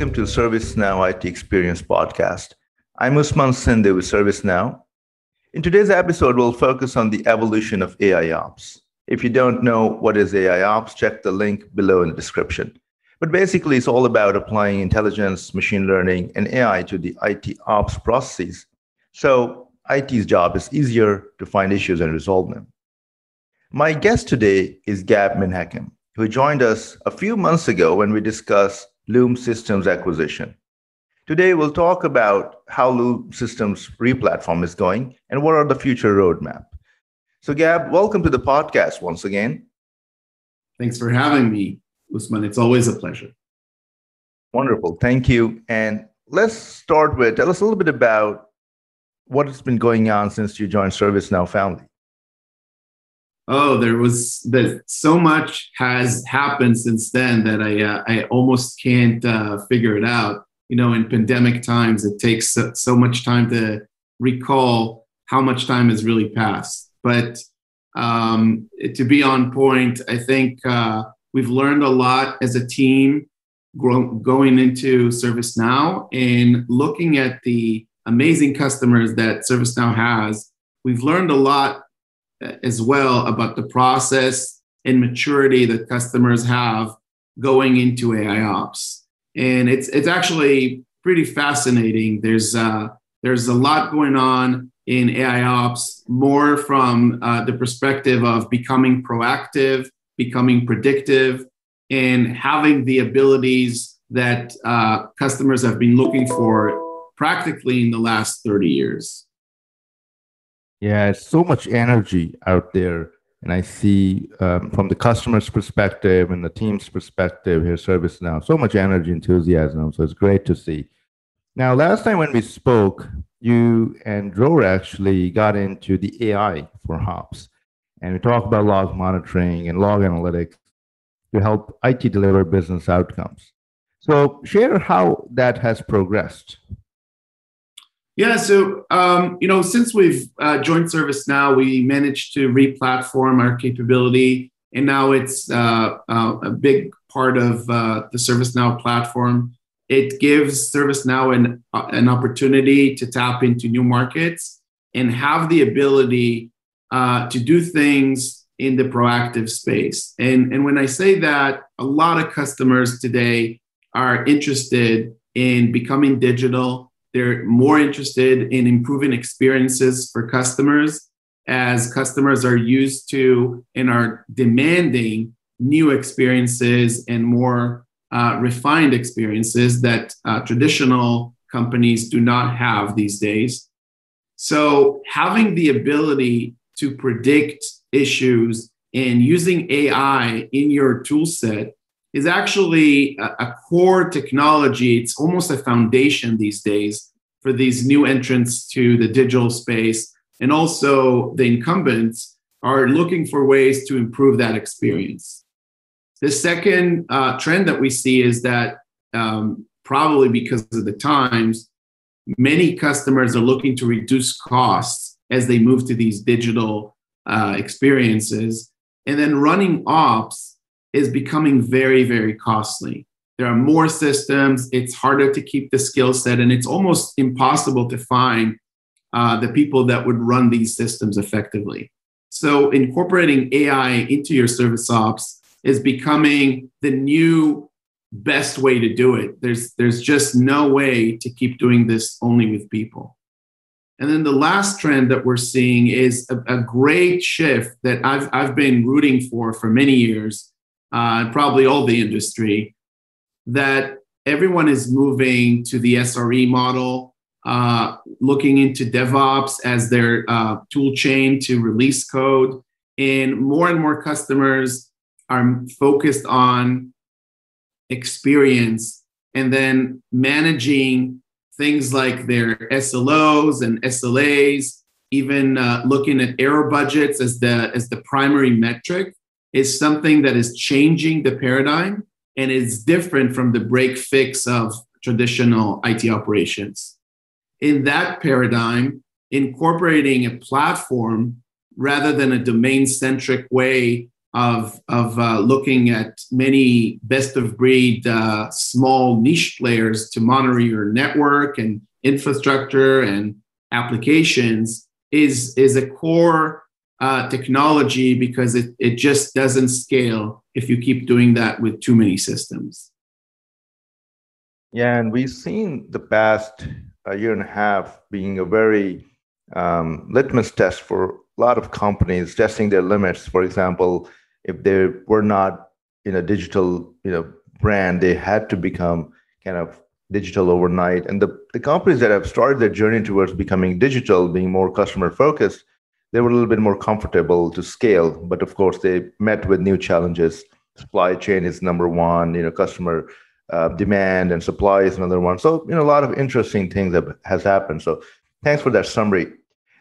welcome to the ServiceNow IT Experience Podcast. I'm Usman Sindhu with ServiceNow. In today's episode, we'll focus on the evolution of AI ops. If you don't know what is AI ops, check the link below in the description. But basically, it's all about applying intelligence, machine learning, and AI to the IT ops processes. So IT's job is easier to find issues and resolve them. My guest today is Gab Menachem, who joined us a few months ago when we discussed Loom Systems acquisition. Today, we'll talk about how Loom Systems replatform is going and what are the future roadmap. So, Gab, welcome to the podcast once again. Thanks for having me, Usman. It's always a pleasure. Wonderful. Thank you. And let's start with tell us a little bit about what has been going on since you joined ServiceNow family. Oh, there was that so much has happened since then that I uh, I almost can't uh, figure it out. You know, in pandemic times, it takes so, so, much time to recall how much time has really passed. But um, to be on point, I think uh, we've learned a lot as a team going into ServiceNow and looking at the amazing customers that ServiceNow has. We've learned a lot as well about the process and maturity that customers have going into AI ops. And it's it's actually pretty fascinating. There's uh, there's a lot going on in AI ops, more from uh, the perspective of becoming proactive, becoming predictive, and having the abilities that uh, customers have been looking for practically in the last 30 years. Yeah, it's so much energy out there. And I see um, from the customer's perspective and the team's perspective here, ServiceNow, so much energy, enthusiasm. So it's great to see. Now, last time when we spoke, you and Dror actually got into the AI for ops. And we talked about log monitoring and log analytics to help IT deliver business outcomes. So, share how that has progressed. Yeah, so um, you know, since we've uh, joined ServiceNow, we managed to re-platform our capability, and now it's uh, uh, a big part of uh, the ServiceNow platform. It gives ServiceNow an uh, an opportunity to tap into new markets and have the ability uh, to do things in the proactive space. And and when I say that, a lot of customers today are interested in becoming digital they're more interested in improving experiences for customers as customers are used to and are demanding new experiences and more uh, refined experiences that uh, traditional companies do not have these days. So, having the ability to predict issues and using AI in your tool set is actually a, a core technology. It's almost a foundation these days for these new entrants to the digital space. And also, the incumbents are looking for ways to improve that experience. The second uh, trend that we see is that um, probably because of the times, many customers are looking to reduce costs as they move to these digital uh, experiences. And then running ops is becoming very, very costly. There are more systems, it's harder to keep the skill set, and it's almost impossible to find uh, the people that would run these systems effectively. So, incorporating AI into your service ops is becoming the new best way to do it. There's, there's just no way to keep doing this only with people. And then the last trend that we're seeing is a, a great shift that I've, I've been rooting for for many years uh, probably all the industry, that everyone is moving to the SRE model, uh, looking into DevOps as their uh, tool chain to release code. And more and more customers are focused on experience and then managing things like their SLOs and SLAs, even uh, looking at error budgets as the as the primary metric is something that is changing the paradigm and is different from the break fix of traditional IT operations. In that paradigm, incorporating a platform rather than a domain centric way of, of uh, looking at many best of breed uh, small niche players to monitor your network and infrastructure and applications is, is a core uh, technology because it, it just doesn't scale if you keep doing that with too many systems. Yeah, and we've seen the past a year and a half being a very um, litmus test for a lot of companies testing their limits. For example, if they were not in a digital, you know, brand, they had to become kind of digital overnight. And the, the companies that have started their journey towards becoming digital, being more customer focused, they were a little bit more comfortable to scale. But of course, they met with new challenges. Supply chain is number one. You know, customer uh, demand and supply is another one. So you know, a lot of interesting things that has happened. So thanks for that summary.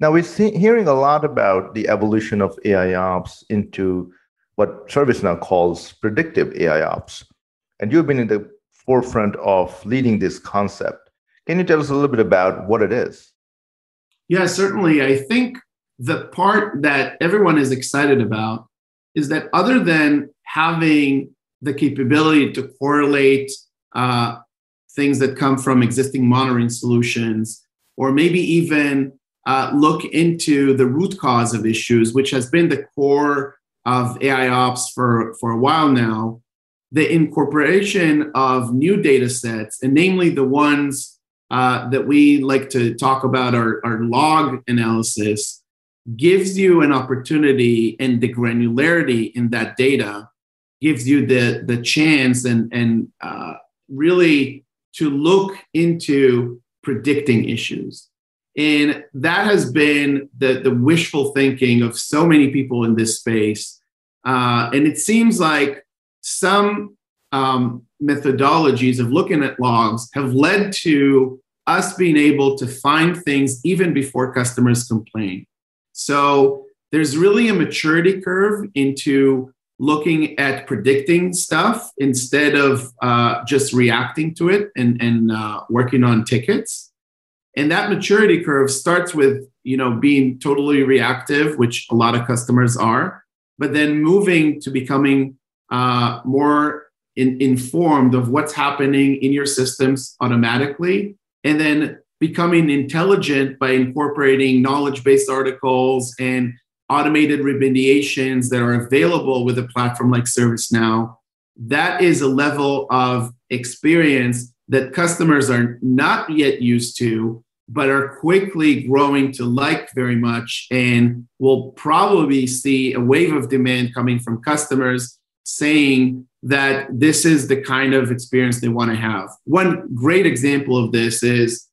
Now we're see, hearing a lot about the evolution of AI ops into what ServiceNow calls predictive AI ops, and you've been in the forefront of leading this concept. Can you tell us a little bit about what it is? Yeah, certainly. I think the part that everyone is excited about is that other than having the capability to correlate uh, things that come from existing monitoring solutions, or maybe even uh, look into the root cause of issues, which has been the core of AI ops for, for a while now. The incorporation of new data sets, and namely the ones uh, that we like to talk about, our, our log analysis, gives you an opportunity and the granularity in that data gives you the the chance and and uh, really to look into predicting issues. And that has been the the wishful thinking of so many people in this space. Uh, and it seems like some um, methodologies of looking at logs have led to us being able to find things even before customers complain so there's really a maturity curve into looking at predicting stuff instead of uh, just reacting to it and, and uh, working on tickets. And that maturity curve starts with you know being totally reactive, which a lot of customers are, but then moving to becoming uh, more in, informed of what's happening in your systems automatically, and then becoming intelligent by incorporating knowledge-based articles and automated remediations that are available with a platform like ServiceNow, that is a level of experience that customers are not yet used to, but are quickly growing to like very much. And will probably see a wave of demand coming from customers saying that this is the kind of experience they want to have. One great example of this is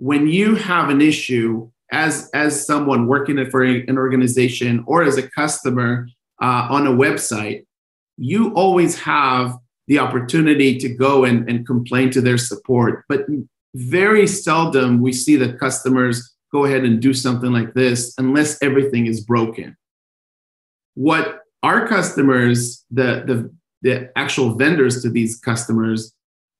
when you have an issue as as someone working for an organization or as a customer uh, on a website, you always have the opportunity to go and, and complain to their support. But very seldom we see that customers go ahead and do something like this unless everything is broken. What our customers, the, the, the actual vendors to these customers,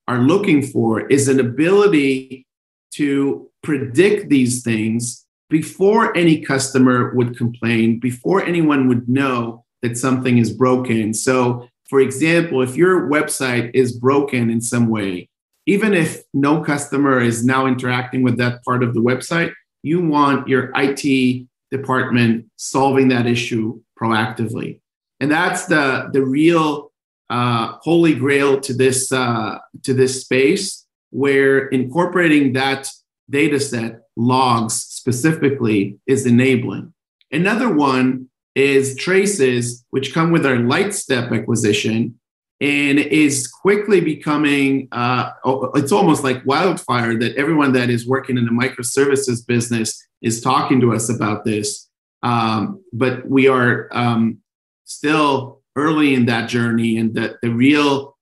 are looking for is an ability to predict these things before any customer would complain, before anyone would know that something is broken. So, for example, if your website is broken in some way, even if no customer is now interacting with that part of the website, you want your IT department solving that issue proactively. And that's the, the real uh, holy grail to this, uh, to this space where incorporating that data set, logs specifically, is enabling. Another one is traces, which come with our Lightstep acquisition and is quickly becoming, uh, it's almost like wildfire that everyone that is working in the microservices business is talking to us about this. Um, but we are um, still early in that journey, and that the real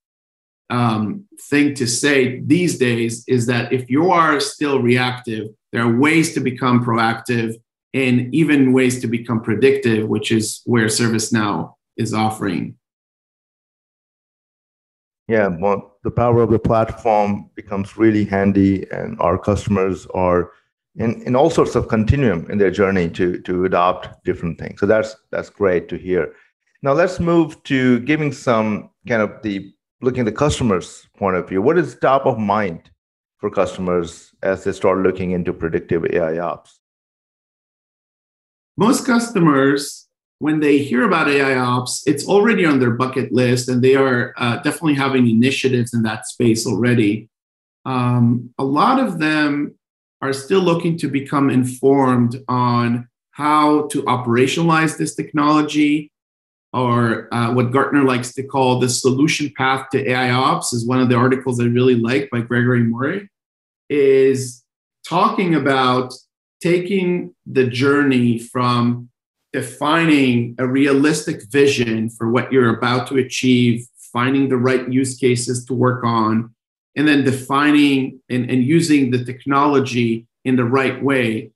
um, thing to say these days is that if you are still reactive, there are ways to become proactive and even ways to become predictive, which is where ServiceNow is offering. Yeah, well, the power of the platform becomes really handy, and our customers are in, in all sorts of continuum in their journey to to adopt different things. So that's that's great to hear. Now let's move to giving some kind of the looking at the customer's point of view. What is top of mind for customers as they start looking into predictive AI ops? Most customers, when they hear about AI ops, it's already on their bucket list, and they are uh, definitely having initiatives in that space already. Um, a lot of them are still looking to become informed on how to operationalize this technology, or uh, what Gartner likes to call the solution path to AI ops, is one of the articles I really like by Gregory Murray, is talking about taking the journey from defining a realistic vision for what you're about to achieve, finding the right use cases to work on, and then defining and, and using the technology in the right way.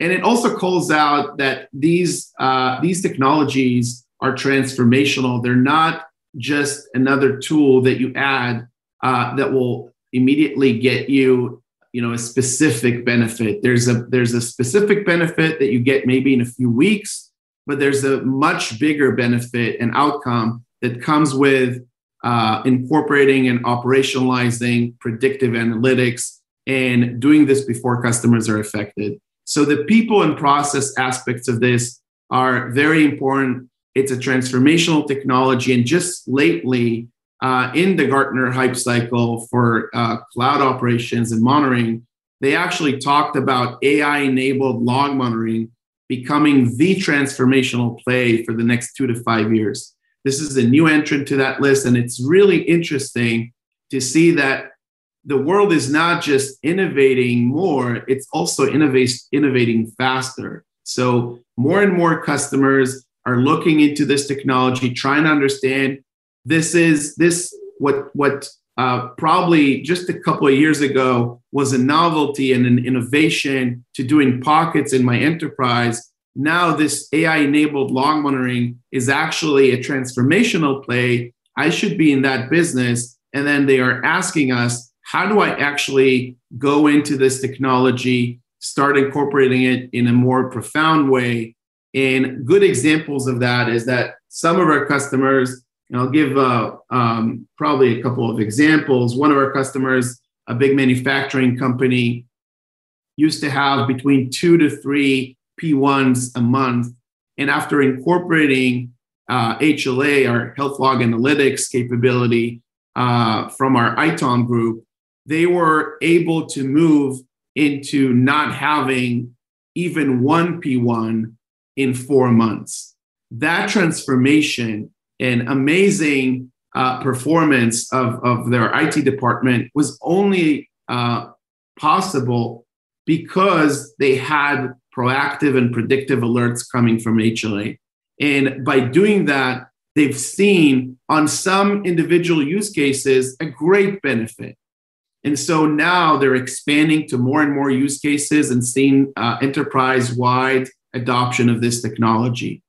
And it also calls out that these, uh, these technologies are transformational. They're not just another tool that you add uh, that will immediately get you you know a specific benefit there's a there's a specific benefit that you get maybe in a few weeks but there's a much bigger benefit and outcome that comes with uh, incorporating and operationalizing predictive analytics and doing this before customers are affected so the people and process aspects of this are very important it's a transformational technology. And just lately, uh, in the Gartner hype cycle for uh, cloud operations and monitoring, they actually talked about AI enabled log monitoring becoming the transformational play for the next two to five years. This is a new entrant to that list. And it's really interesting to see that the world is not just innovating more, it's also innovate, innovating faster. So, more and more customers are looking into this technology, trying to understand this is this what what uh, probably just a couple of years ago was a novelty and an innovation to doing POCs in my enterprise. Now this AI enabled log monitoring is actually a transformational play. I should be in that business. And then they are asking us, how do I actually go into this technology, start incorporating it in a more profound way and good examples of that is that some of our customers, and I'll give uh, um, probably a couple of examples. One of our customers, a big manufacturing company, used to have between two to three P1s a month. And after incorporating uh, HLA, our health log analytics capability uh, from our ITOM group, they were able to move into not having even one P1 in four months. That transformation and amazing uh, performance of, of their IT department was only uh, possible because they had proactive and predictive alerts coming from HLA. And by doing that, they've seen on some individual use cases a great benefit. And so now they're expanding to more and more use cases and seeing uh, enterprise wide adoption of this technology.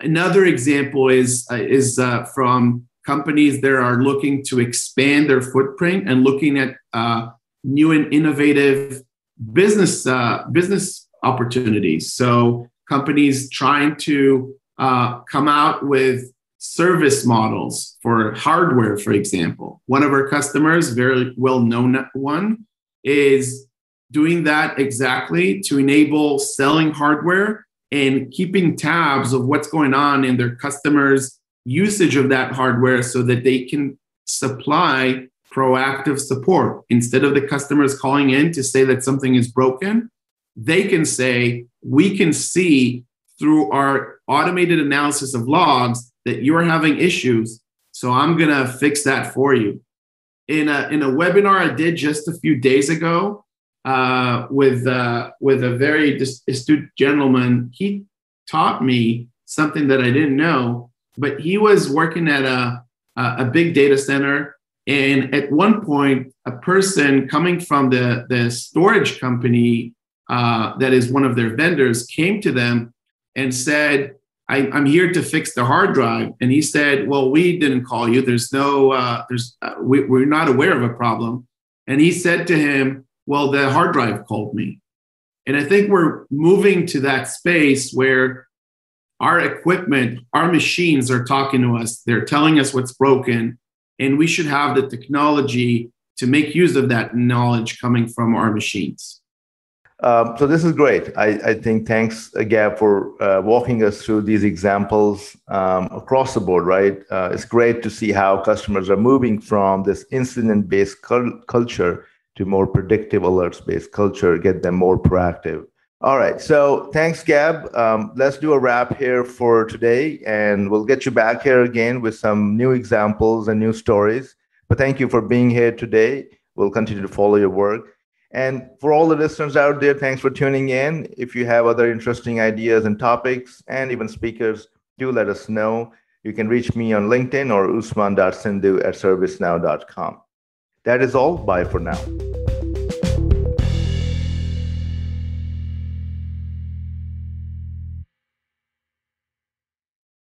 Another example is, uh, is uh, from companies that are looking to expand their footprint and looking at uh, new and innovative business, uh, business opportunities. So companies trying to uh, come out with service models for hardware, for example. One of our customers, very well known one, is doing that exactly to enable selling hardware and keeping tabs of what's going on in their customers' usage of that hardware so that they can supply proactive support. Instead of the customers calling in to say that something is broken, they can say, We can see through our automated analysis of logs that you're having issues. So I'm going to fix that for you. In a, in a webinar I did just a few days ago, uh, with uh, with a very astute gentleman. He taught me something that I didn't know, but he was working at a a big data center, and at one point, a person coming from the the storage company uh, that is one of their vendors came to them and said. I, am here to fix the hard drive. And he said, well, we didn't call you. There's no, uh, there's, uh, we, we're not aware of a problem. And he said to him, well, the hard drive called me. And I think we're moving to that space where our equipment, our machines are talking to us. They're telling us what's broken, and we should have the technology to make use of that knowledge coming from our machines. Um, so this is great. I, I think thanks, uh, Gab, for uh, walking us through these examples um, across the board. Right, uh, it's great to see how customers are moving from this incident-based cul- culture to more predictive alerts-based culture, get them more proactive. All right. So thanks, Gab. Um, let's do a wrap here for today, and we'll get you back here again with some new examples and new stories. But thank you for being here today. We'll continue to follow your work. And for all the listeners out there, thanks for tuning in. If you have other interesting ideas and topics and even speakers, do let us know. You can reach me on LinkedIn or usman.sindhu at servicenow.com. That is all. Bye for now.